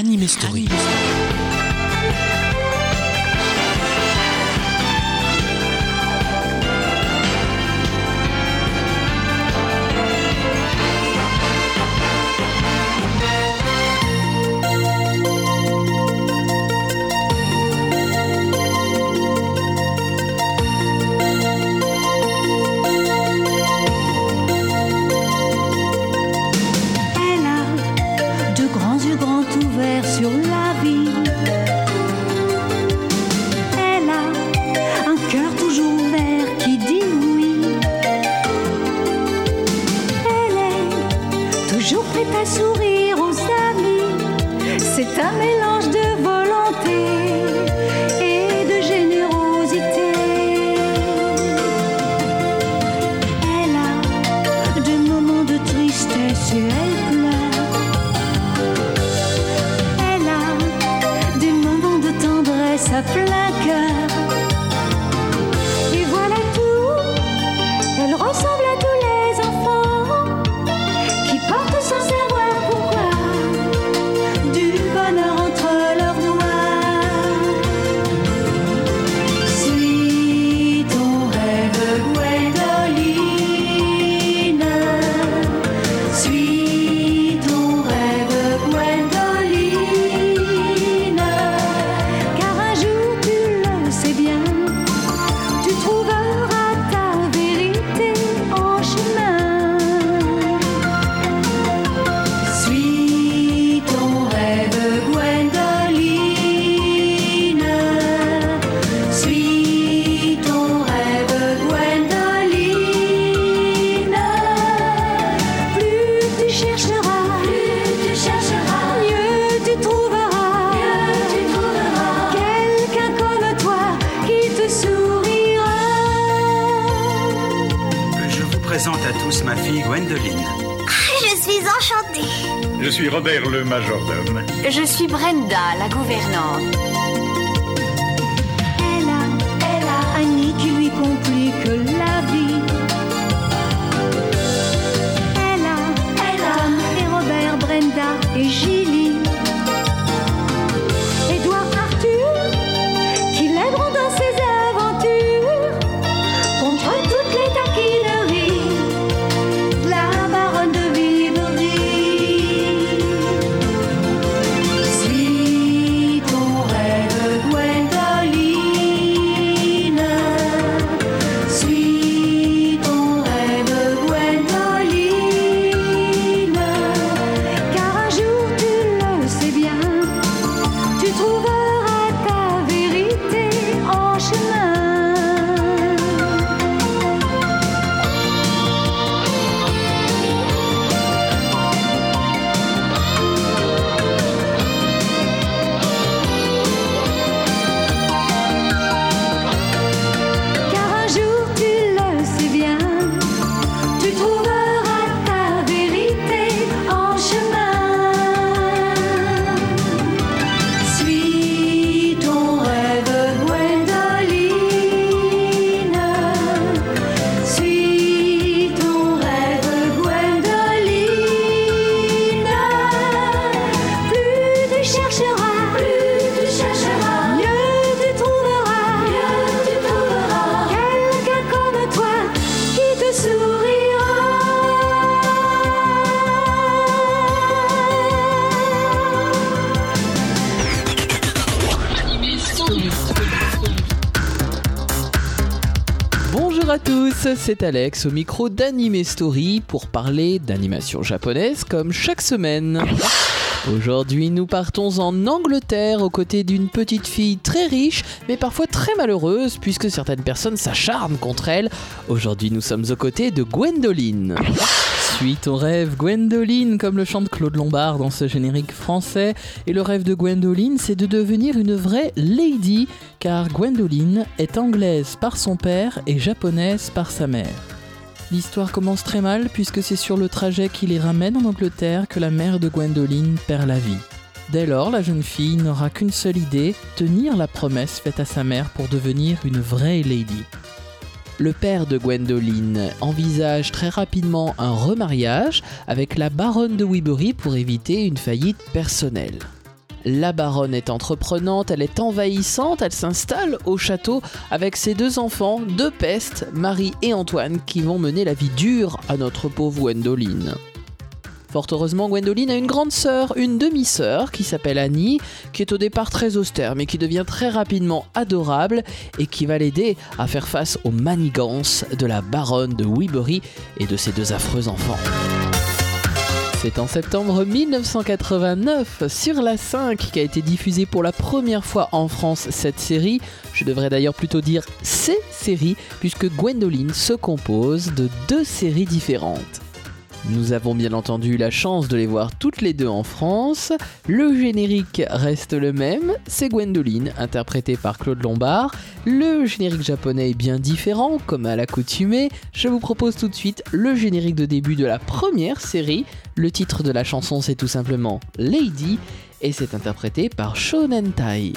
Anime Story. Elle suis Brenda, c'est Alex au micro d'Anime Story pour parler d'animation japonaise comme chaque semaine. Aujourd'hui, nous partons en Angleterre aux côtés d'une petite fille très riche, mais parfois très malheureuse, puisque certaines personnes s'acharnent contre elle. Aujourd'hui, nous sommes aux côtés de Gwendoline. Suis ton rêve, Gwendoline, comme le chante Claude Lombard dans ce générique français. Et le rêve de Gwendoline, c'est de devenir une vraie lady, car Gwendoline est anglaise par son père et japonaise par sa mère. L'histoire commence très mal puisque c'est sur le trajet qui les ramène en Angleterre que la mère de Gwendoline perd la vie. Dès lors, la jeune fille n'aura qu'une seule idée, tenir la promesse faite à sa mère pour devenir une vraie lady. Le père de Gwendoline envisage très rapidement un remariage avec la baronne de Webury pour éviter une faillite personnelle. La baronne est entreprenante, elle est envahissante, elle s'installe au château avec ses deux enfants, deux pestes, Marie et Antoine, qui vont mener la vie dure à notre pauvre Gwendoline. Fort heureusement, Gwendoline a une grande sœur, une demi-sœur, qui s'appelle Annie, qui est au départ très austère, mais qui devient très rapidement adorable et qui va l'aider à faire face aux manigances de la baronne de Weebury et de ses deux affreux enfants. C'est en septembre 1989 sur la 5 qu'a été diffusée pour la première fois en France cette série. Je devrais d'ailleurs plutôt dire ces séries puisque Gwendoline se compose de deux séries différentes. Nous avons bien entendu la chance de les voir toutes les deux en France. Le générique reste le même, c'est Gwendoline, interprétée par Claude Lombard. Le générique japonais est bien différent, comme à l'accoutumée. Je vous propose tout de suite le générique de début de la première série. Le titre de la chanson c'est tout simplement Lady, et c'est interprété par Shonen Tai.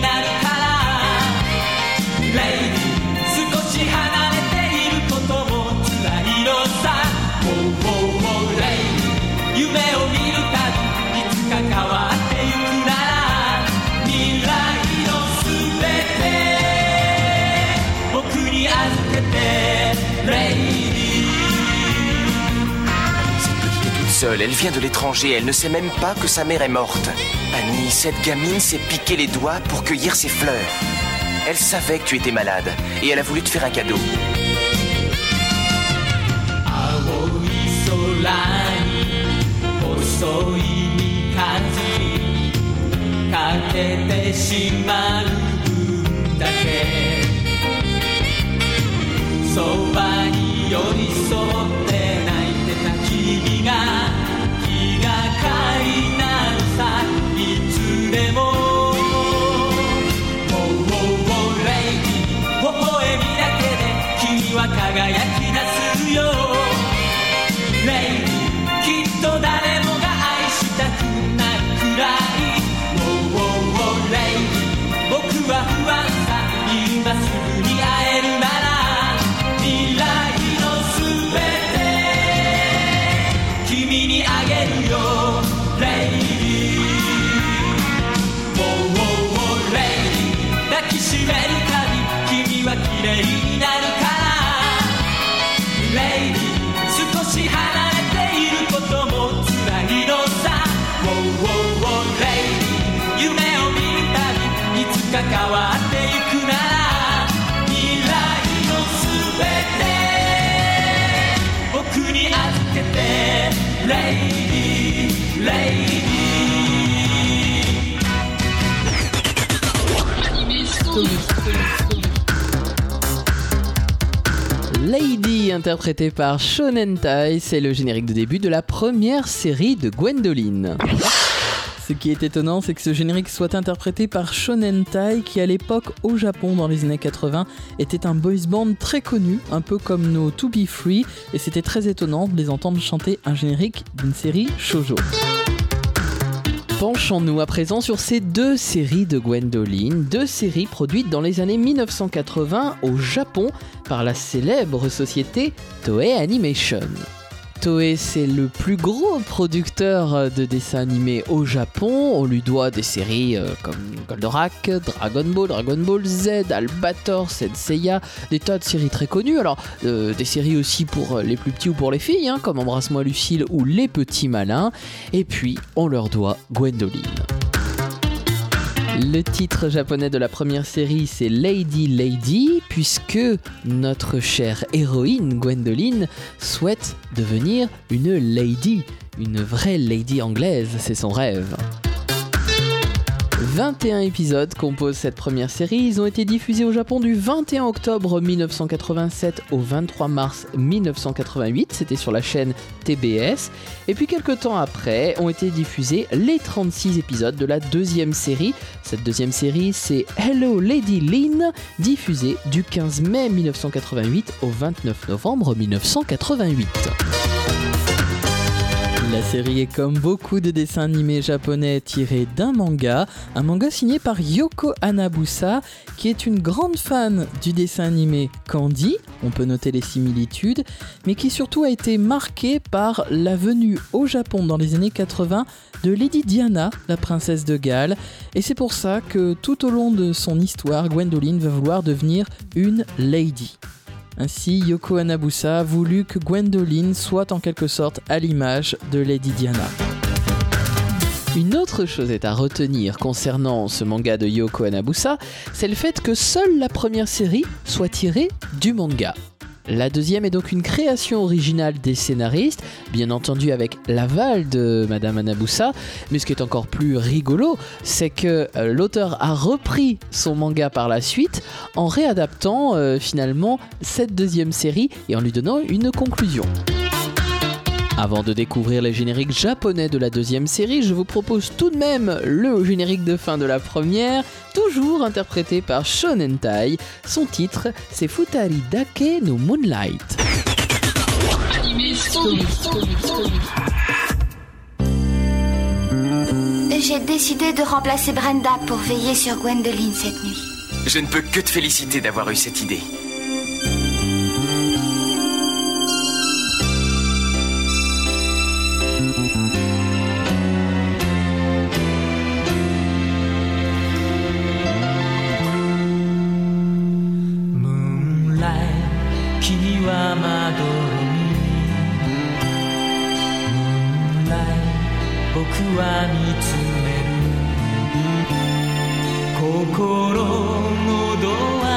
ないい seule, elle vient de l'étranger, elle ne sait même pas que sa mère est morte. Annie, cette gamine s'est piqué les doigts pour cueillir ses fleurs. Elle savait que tu étais malade et elle a voulu te faire un cadeau. 青い空に細い三日月かけてしまう分だけそばに寄り添って泣いてた君が い Lady, interprétée par Shonen Tai, c'est le générique de début de la première série de Gwendoline. Ce qui est étonnant, c'est que ce générique soit interprété par Shonen Tai, qui à l'époque au Japon dans les années 80 était un boys band très connu, un peu comme nos To Be Free, et c'était très étonnant de les entendre chanter un générique d'une série shoujo. Penchons-nous à présent sur ces deux séries de Gwendoline, deux séries produites dans les années 1980 au Japon par la célèbre société Toei Animation. Toei, c'est le plus gros producteur de dessins animés au Japon. On lui doit des séries euh, comme Goldorak, Dragon Ball, Dragon Ball Z, Albator, Senseiya, des tas de séries très connues. Alors, euh, des séries aussi pour les plus petits ou pour les filles, hein, comme Embrasse-moi Lucille ou Les Petits Malins. Et puis, on leur doit Gwendoline. Le titre japonais de la première série, c'est Lady Lady, puisque notre chère héroïne Gwendoline souhaite devenir une lady, une vraie lady anglaise, c'est son rêve. 21 épisodes composent cette première série. Ils ont été diffusés au Japon du 21 octobre 1987 au 23 mars 1988. C'était sur la chaîne TBS. Et puis quelques temps après ont été diffusés les 36 épisodes de la deuxième série. Cette deuxième série, c'est Hello Lady Lynn, diffusée du 15 mai 1988 au 29 novembre 1988. La série est comme beaucoup de dessins animés japonais tirés d'un manga, un manga signé par Yoko Hanabusa, qui est une grande fan du dessin animé Candy, on peut noter les similitudes, mais qui surtout a été marqué par la venue au Japon dans les années 80 de Lady Diana, la princesse de Galles, et c'est pour ça que tout au long de son histoire, Gwendoline va vouloir devenir une lady. Ainsi, Yoko Hanabusa a voulu que Gwendoline soit en quelque sorte à l'image de Lady Diana. Une autre chose est à retenir concernant ce manga de Yoko Hanabusa, c'est le fait que seule la première série soit tirée du manga. La deuxième est donc une création originale des scénaristes, bien entendu avec l'aval de Madame Anabusa, mais ce qui est encore plus rigolo, c'est que euh, l'auteur a repris son manga par la suite en réadaptant euh, finalement cette deuxième série et en lui donnant une conclusion. Avant de découvrir les génériques japonais de la deuxième série, je vous propose tout de même le générique de fin de la première, toujours interprété par Shonen Tai. Son titre, c'est Futari Dake no Moonlight. J'ai décidé de remplacer Brenda pour veiller sur Gwendoline cette nuit. Je ne peux que te féliciter d'avoir eu cette idée. は見つめる。心のドア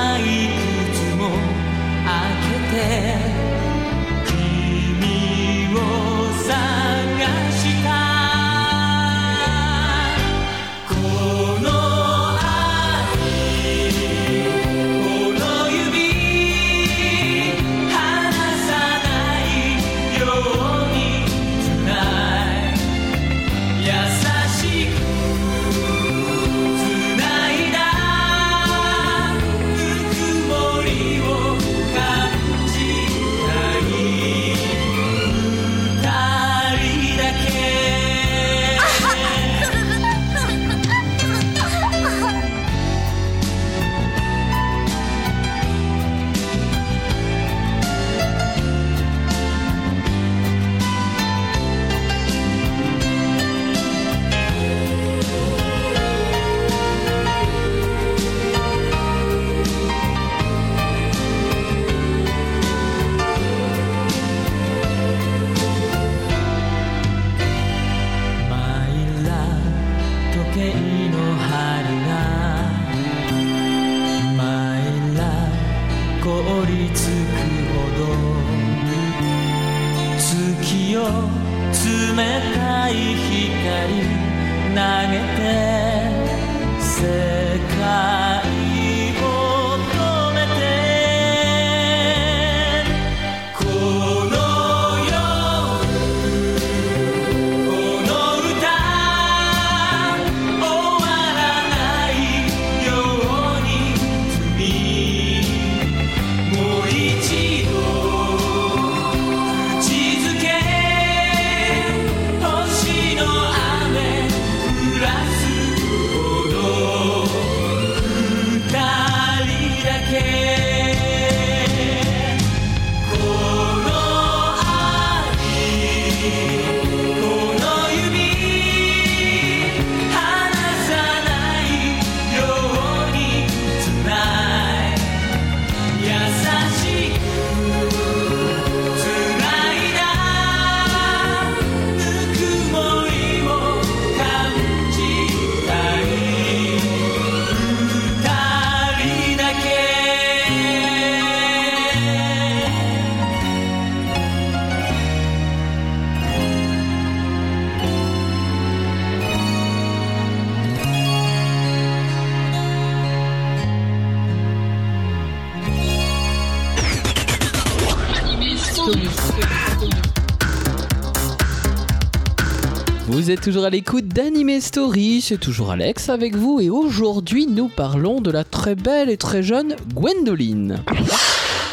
à l'écoute d'Anime Story, c'est toujours Alex avec vous et aujourd'hui nous parlons de la très belle et très jeune Gwendoline.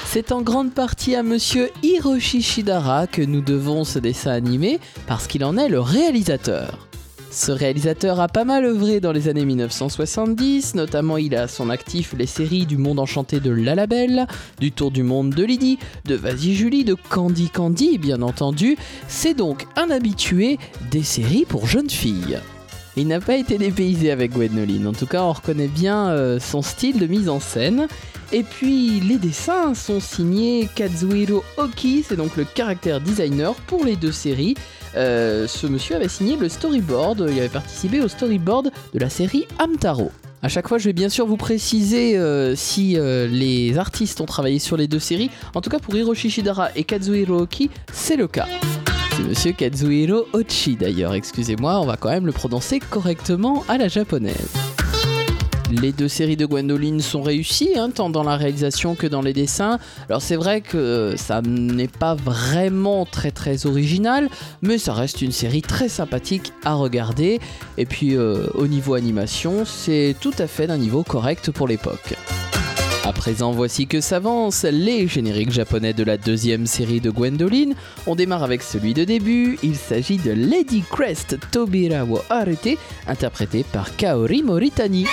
C'est en grande partie à monsieur Hiroshi Shidara que nous devons ce dessin animé parce qu'il en est le réalisateur. Ce réalisateur a pas mal œuvré dans les années 1970, notamment il a à son actif les séries du Monde Enchanté de La Labelle, du Tour du Monde de Lydie, de Vas-y Julie, de Candy Candy bien entendu, c'est donc un habitué des séries pour jeunes filles. Il n'a pas été dépaysé avec Gwendoline, en tout cas on reconnaît bien euh, son style de mise en scène. Et puis les dessins sont signés Kazuhiro Oki, c'est donc le caractère designer pour les deux séries. Euh, ce monsieur avait signé le storyboard, il avait participé au storyboard de la série Amtaro. À chaque fois, je vais bien sûr vous préciser euh, si euh, les artistes ont travaillé sur les deux séries. En tout cas, pour Hiroshi Shidara et Kazuhiro Oki, c'est le cas. C'est monsieur Kazuhiro Ochi d'ailleurs, excusez-moi, on va quand même le prononcer correctement à la japonaise. Les deux séries de Gwendoline sont réussies, hein, tant dans la réalisation que dans les dessins. Alors c'est vrai que ça n'est pas vraiment très original, mais ça reste une série très sympathique à regarder. Et puis euh, au niveau animation, c'est tout à fait d'un niveau correct pour l'époque. À présent, voici que s'avancent les génériques japonais de la deuxième série de Gwendoline. On démarre avec celui de début. Il s'agit de Lady Crest Tobira wo Arete, interprété par Kaori Moritani.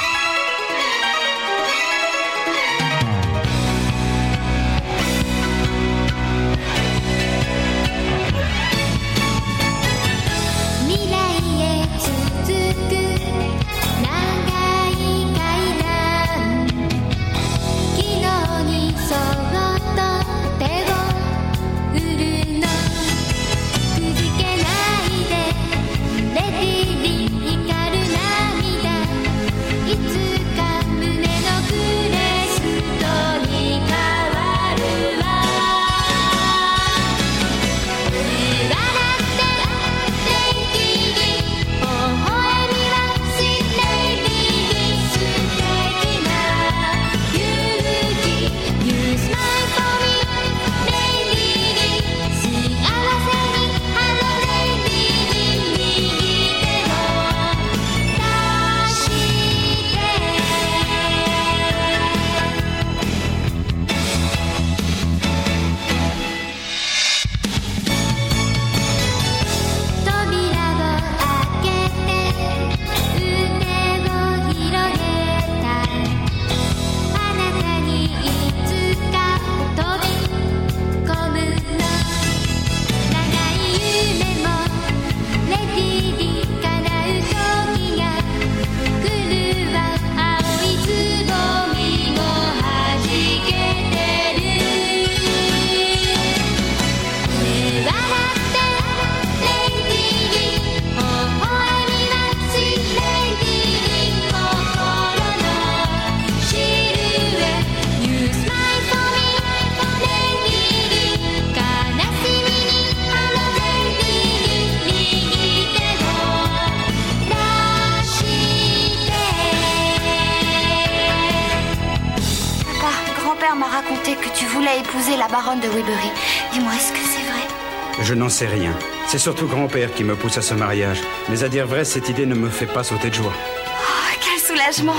Sais rien. C'est surtout grand-père qui me pousse à ce mariage. Mais à dire vrai, cette idée ne me fait pas sauter de joie. Oh, quel soulagement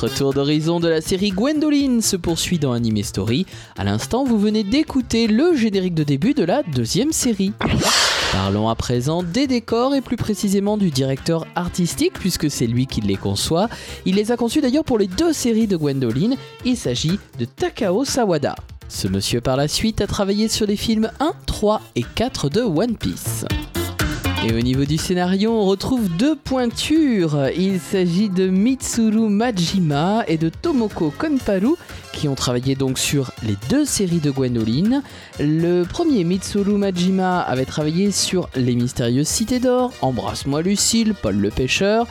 Notre tour d'horizon de la série Gwendoline se poursuit dans Anime Story. À l'instant, vous venez d'écouter le générique de début de la deuxième série. Parlons à présent des décors et plus précisément du directeur artistique puisque c'est lui qui les conçoit. Il les a conçus d'ailleurs pour les deux séries de Gwendoline. Il s'agit de Takao Sawada. Ce monsieur par la suite a travaillé sur les films 1, 3 et 4 de One Piece. Et au niveau du scénario, on retrouve deux pointures. Il s'agit de Mitsuru Majima et de Tomoko Konparu qui ont travaillé donc sur les deux séries de Gwendoline. Le premier, Mitsuru Majima, avait travaillé sur Les Mystérieuses Cités d'Or, Embrasse-moi Lucille, Paul le Pêcheur.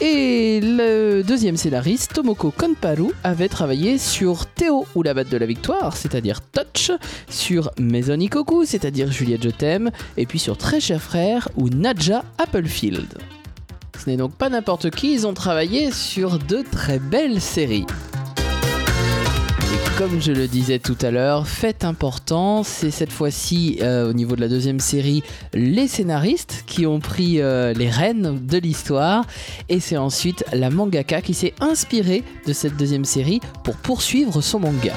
Et le deuxième scénariste, Tomoko Konparu, avait travaillé sur Théo ou la batte de la victoire, c'est-à-dire Touch, sur Maison Ikoku, c'est-à-dire Juliette Je t'aime, et puis sur Très cher frère ou Nadja Applefield. Ce n'est donc pas n'importe qui, ils ont travaillé sur de très belles séries. Comme je le disais tout à l'heure, fait important, c'est cette fois-ci euh, au niveau de la deuxième série les scénaristes qui ont pris euh, les rênes de l'histoire et c'est ensuite la mangaka qui s'est inspirée de cette deuxième série pour poursuivre son manga.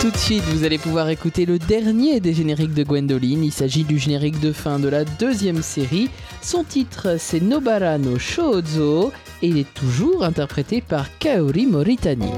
Tout de suite, vous allez pouvoir écouter le dernier des génériques de Gwendoline. Il s'agit du générique de fin de la deuxième série. Son titre, c'est Nobara no Shouzo il est toujours interprété par Kaori Moritani.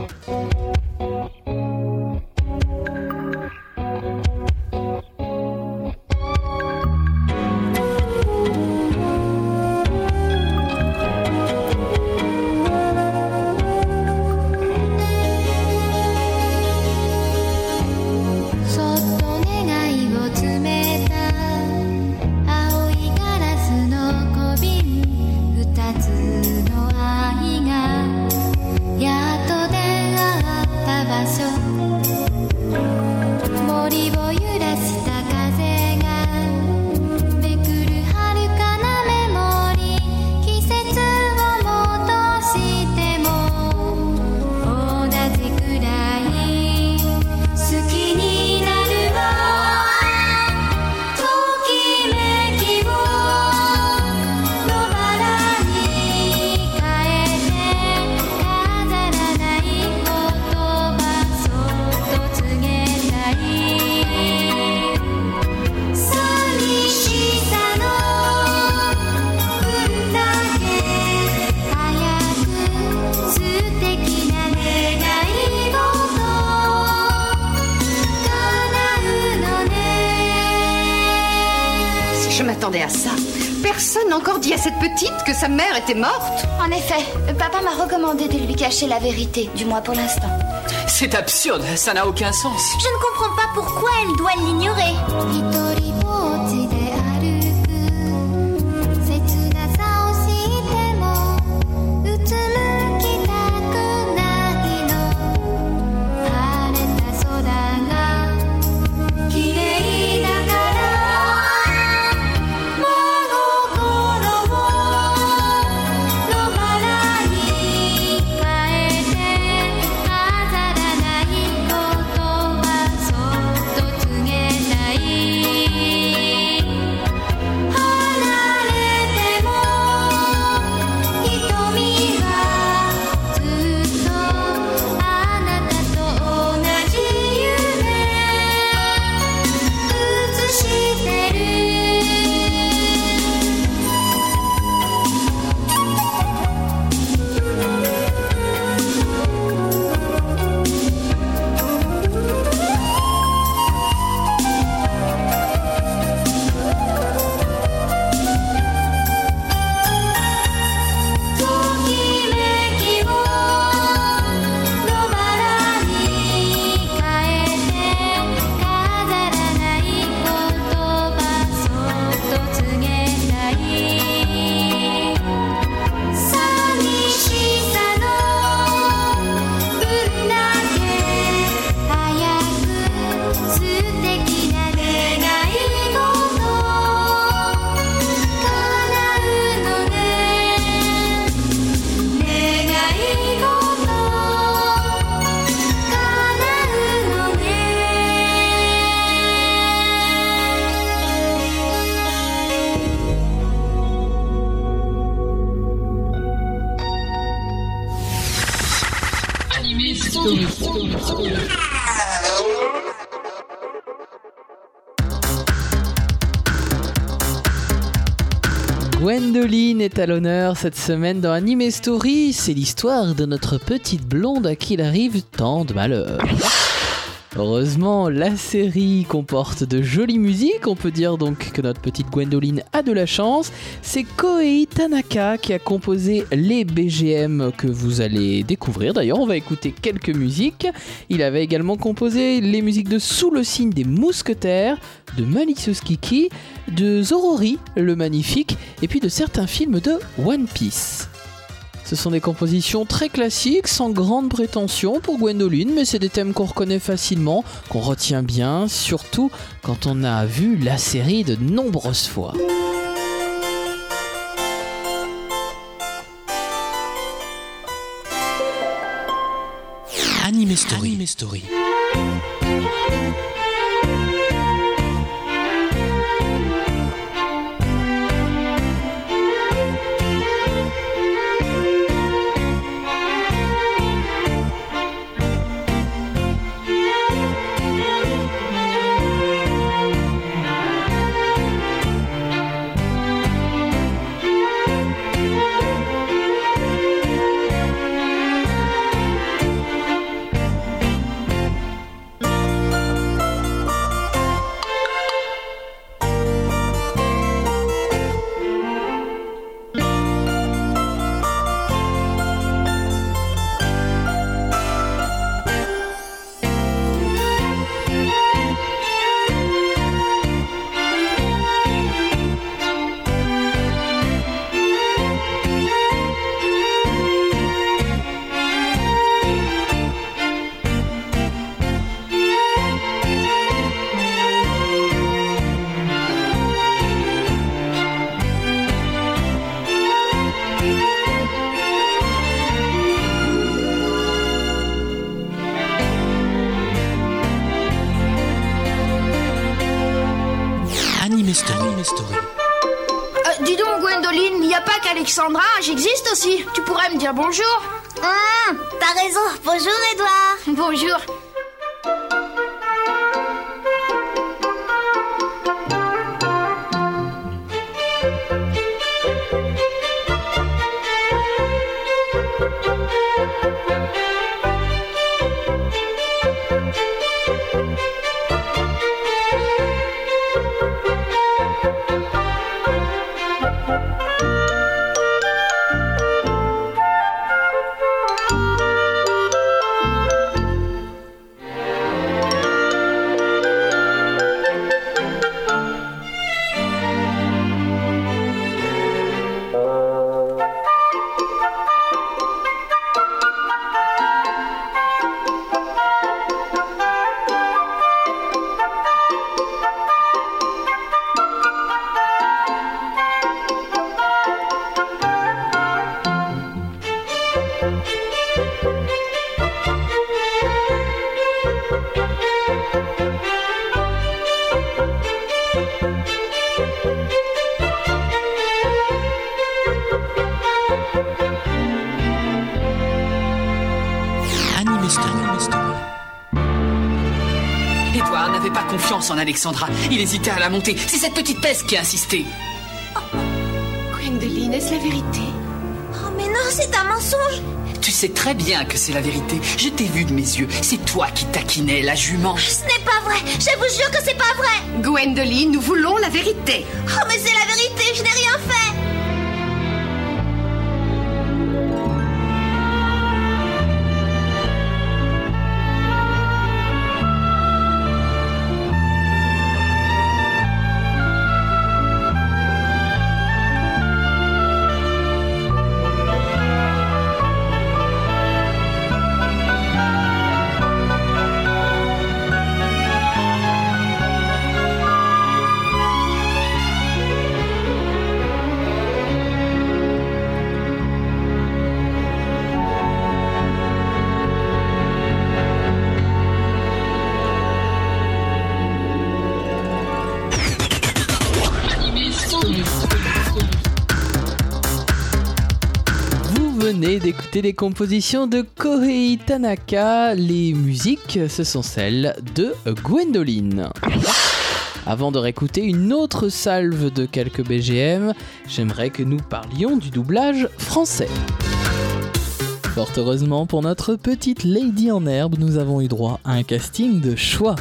Sa mère était morte. En effet, papa m'a recommandé de lui cacher la vérité, du moins pour l'instant. C'est absurde, ça n'a aucun sens. Je ne comprends pas pourquoi elle doit l'ignorer. Gwendoline est à l'honneur cette semaine dans Anime Story. C'est l'histoire de notre petite blonde à qui il arrive tant de malheurs. Heureusement, la série comporte de jolies musiques. On peut dire donc que notre petite Gwendoline a de la chance. C'est Koei Tanaka qui a composé les BGM que vous allez découvrir. D'ailleurs, on va écouter quelques musiques. Il avait également composé les musiques de Sous le signe des mousquetaires, de Malicious Kiki, de Zorori le magnifique, et puis de certains films de One Piece. Ce sont des compositions très classiques, sans grande prétention pour Gwendoline, mais c'est des thèmes qu'on reconnaît facilement, qu'on retient bien, surtout quand on a vu la série de nombreuses fois. Anime Story. Anime Story. J'existe aussi. Tu pourrais me dire bonjour Ah, t'as raison. Bonjour, Edouard. Bonjour. Alexandra. Il hésitait à la monter. C'est cette petite peste qui a insisté. Gwendoline, est-ce la vérité? Oh, mais non, c'est un mensonge. Tu sais très bien que c'est la vérité. Je t'ai vu de mes yeux. C'est toi qui taquinais la jument. Ce n'est pas vrai. Je vous jure que c'est pas vrai. Gwendoline, nous voulons la vérité. Oh, d'écouter les compositions de Kohei Tanaka. Les musiques, ce sont celles de Gwendoline. Avant de réécouter une autre salve de quelques BGM, j'aimerais que nous parlions du doublage français. Fort heureusement pour notre petite Lady en herbe, nous avons eu droit à un casting de choix.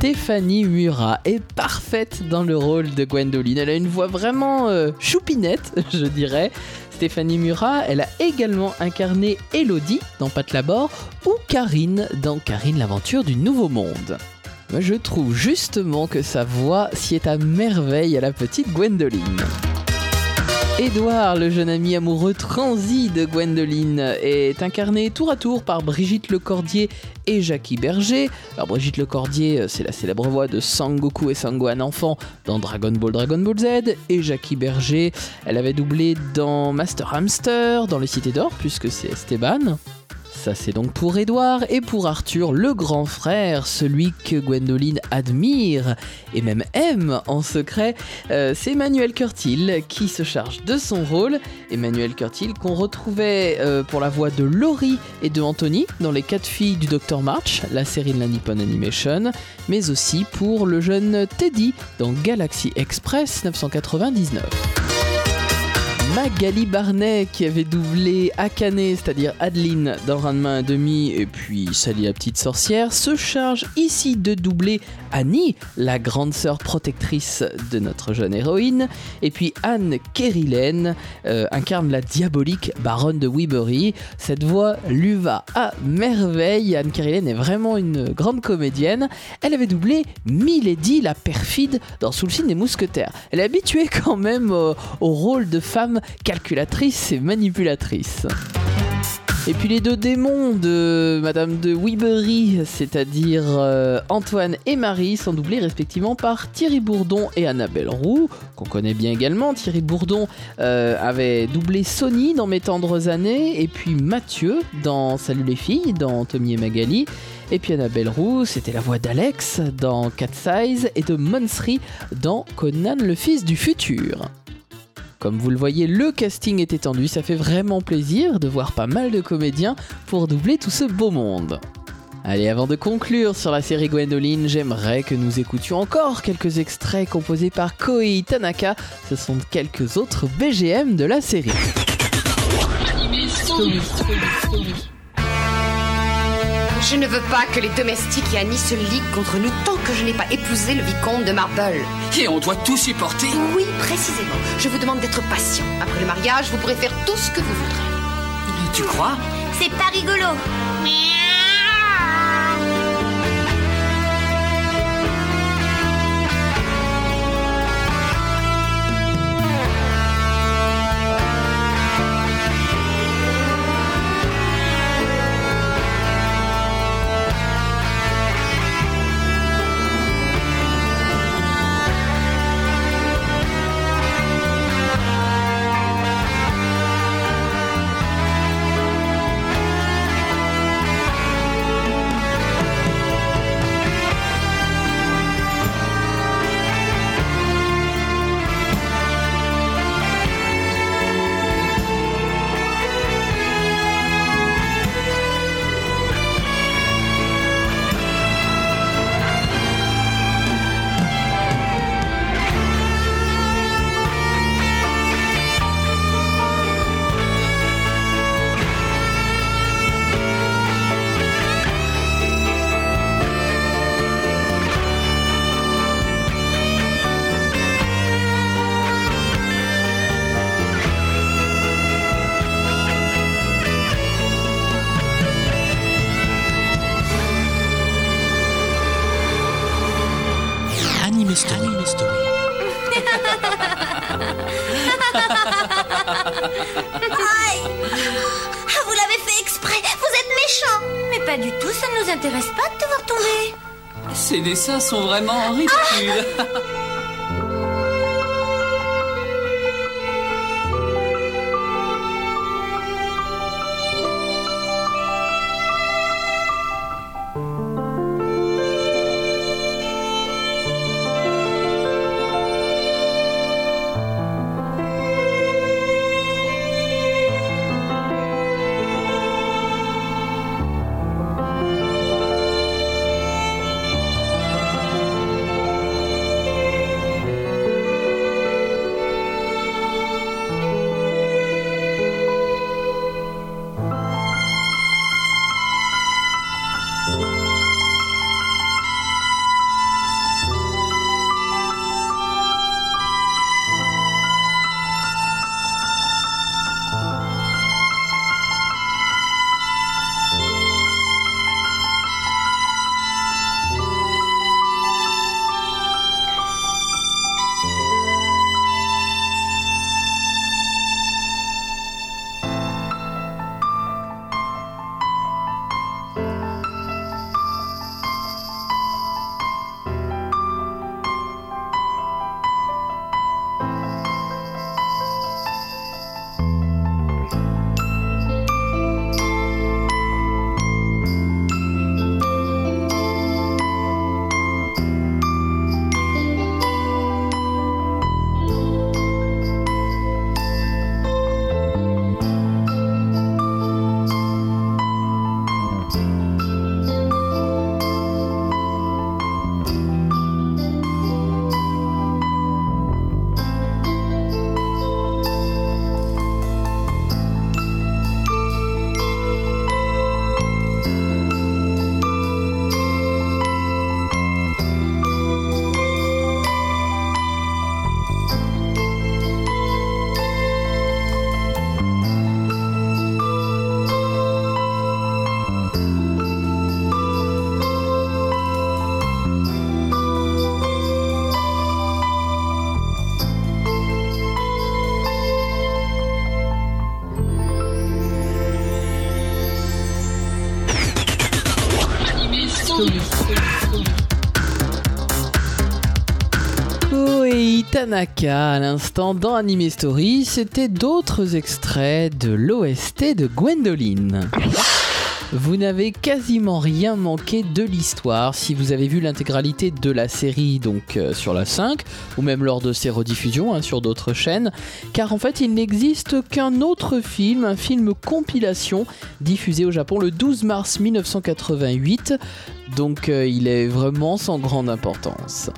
Stéphanie Murat est parfaite dans le rôle de Gwendoline. Elle a une voix vraiment euh, choupinette, je dirais. Stéphanie Murat, elle a également incarné Elodie dans Pat Labor ou Karine dans Karine l'aventure du Nouveau Monde. Je trouve justement que sa voix s'y est à merveille à la petite Gwendoline. Édouard, le jeune ami amoureux transi de Gwendoline, est incarné tour à tour par Brigitte Lecordier et Jackie Berger. Alors Brigitte Lecordier, c'est la célèbre voix de Sangoku et Sangohan enfant dans Dragon Ball Dragon Ball Z, et Jackie Berger, elle avait doublé dans Master Hamster, dans Les Cités d'Or, puisque c'est Esteban. Ça c'est donc pour Édouard et pour Arthur, le grand frère, celui que Gwendoline admire et même aime en secret, euh, c'est Emmanuel Curtil qui se charge de son rôle. Emmanuel Curtil qu'on retrouvait euh, pour la voix de Laurie et de Anthony dans Les 4 filles du Dr March, la série de la Nippon Animation, mais aussi pour le jeune Teddy dans Galaxy Express 999. Magali Barnet qui avait doublé Akane, c'est-à-dire Adeline dans Ranma 1 demi et puis Sally la petite sorcière, se charge ici de doubler Annie, la grande sœur protectrice de notre jeune héroïne, et puis Anne Kerilène euh, incarne la diabolique baronne de Weebury. Cette voix lui va à merveille. Anne Kerilène est vraiment une grande comédienne. Elle avait doublé Milady la perfide dans signe des mousquetaires. Elle est habituée quand même au rôle de femme calculatrice et manipulatrice. Et puis les deux démons de Madame de Weebury, c'est-à-dire euh, Antoine et Marie, sont doublés respectivement par Thierry Bourdon et Annabelle Roux, qu'on connaît bien également. Thierry Bourdon euh, avait doublé Sony dans Mes tendres années, et puis Mathieu dans Salut les filles, dans Tommy et Magali. Et puis Annabelle Roux, c'était la voix d'Alex dans Cat Size et de Monsri dans Conan le fils du futur. Comme vous le voyez, le casting est étendu, ça fait vraiment plaisir de voir pas mal de comédiens pour doubler tout ce beau monde. Allez, avant de conclure sur la série Gwendoline, j'aimerais que nous écoutions encore quelques extraits composés par Koei Tanaka. Ce sont quelques autres BGM de la série. Je ne veux pas que les domestiques et Annie se liguent contre nous tant que je n'ai pas épousé le vicomte de Marble. Et on doit tout supporter Oui, précisément. Je vous demande d'être patient. Après le mariage, vous pourrez faire tout ce que vous voudrez. Tu crois? C'est pas rigolo. Anime Aïe Ah, Vous l'avez fait exprès Vous êtes méchant Mais pas du tout, ça ne nous intéresse pas de te voir tomber. Ces dessins sont vraiment ridicules. Koei Tanaka à l'instant dans Anime Story, c'était d'autres extraits de l'OST de Gwendoline. Vous n'avez quasiment rien manqué de l'histoire si vous avez vu l'intégralité de la série donc euh, sur la 5 ou même lors de ses rediffusions hein, sur d'autres chaînes car en fait il n'existe qu'un autre film, un film compilation diffusé au Japon le 12 mars 1988 donc euh, il est vraiment sans grande importance.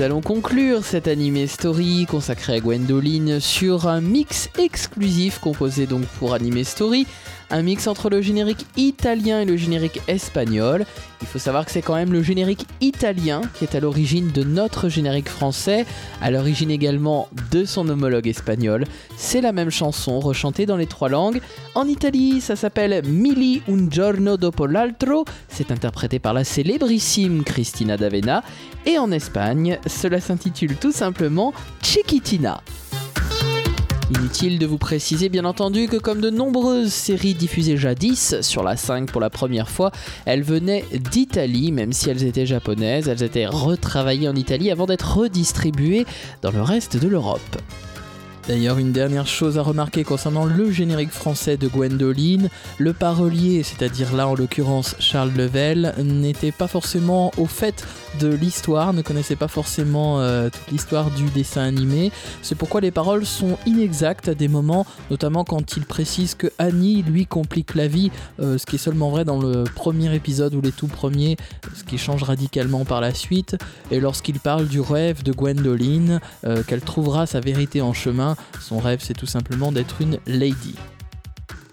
Nous allons conclure cette animé story consacrée à Gwendoline sur un mix exclusif composé donc pour Anime Story, un mix entre le générique italien et le générique espagnol. Il faut savoir que c'est quand même le générique italien qui est à l'origine de notre générique français, à l'origine également de son homologue espagnol. C'est la même chanson rechantée dans les trois langues. En Italie, ça s'appelle Mili un giorno dopo l'altro, c'est interprété par la célébrissime Cristina D'Avena. Et en Espagne, cela s'intitule tout simplement Chiquitina. Inutile de vous préciser bien entendu que comme de nombreuses séries diffusées jadis sur la 5 pour la première fois, elles venaient d'Italie, même si elles étaient japonaises, elles étaient retravaillées en Italie avant d'être redistribuées dans le reste de l'Europe. D'ailleurs, une dernière chose à remarquer concernant le générique français de Gwendoline, le parolier, c'est-à-dire là en l'occurrence Charles Level, n'était pas forcément au fait de l'histoire, ne connaissait pas forcément euh, toute l'histoire du dessin animé. C'est pourquoi les paroles sont inexactes à des moments, notamment quand il précise que Annie lui complique la vie, euh, ce qui est seulement vrai dans le premier épisode ou les tout premiers, ce qui change radicalement par la suite. Et lorsqu'il parle du rêve de Gwendoline, euh, qu'elle trouvera sa vérité en chemin, son rêve c'est tout simplement d'être une lady.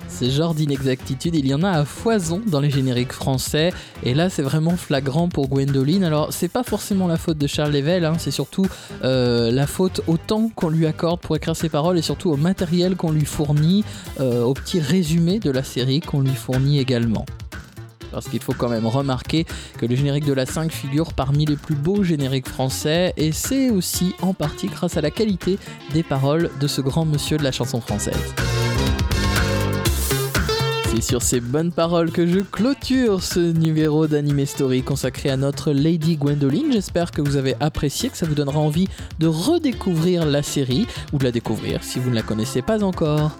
Ces genres d'inexactitudes, il y en a à foison dans les génériques français, et là c'est vraiment flagrant pour Gwendoline. Alors c'est pas forcément la faute de Charles Level, hein, c'est surtout euh, la faute au temps qu'on lui accorde pour écrire ses paroles et surtout au matériel qu'on lui fournit, euh, au petit résumé de la série qu'on lui fournit également. Parce qu'il faut quand même remarquer que le générique de la 5 figure parmi les plus beaux génériques français et c'est aussi en partie grâce à la qualité des paroles de ce grand monsieur de la chanson française. C'est sur ces bonnes paroles que je clôture ce numéro d'Anime Story consacré à notre Lady Gwendoline. J'espère que vous avez apprécié, que ça vous donnera envie de redécouvrir la série ou de la découvrir si vous ne la connaissez pas encore.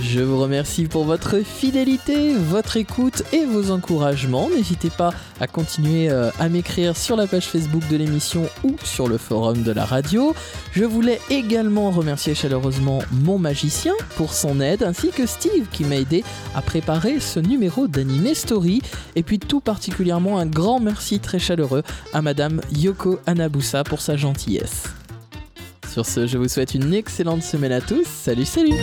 Je vous remercie pour votre fidélité, votre écoute et vos encouragements. N'hésitez pas à continuer euh, à m'écrire sur la page Facebook de l'émission ou sur le forum de la radio. Je voulais également remercier chaleureusement mon magicien pour son aide ainsi que Steve qui m'a aidé à préparer ce numéro d'Anime Story. Et puis tout particulièrement un grand merci très chaleureux à Madame Yoko Anabusa pour sa gentillesse. Sur ce, je vous souhaite une excellente semaine à tous. Salut, salut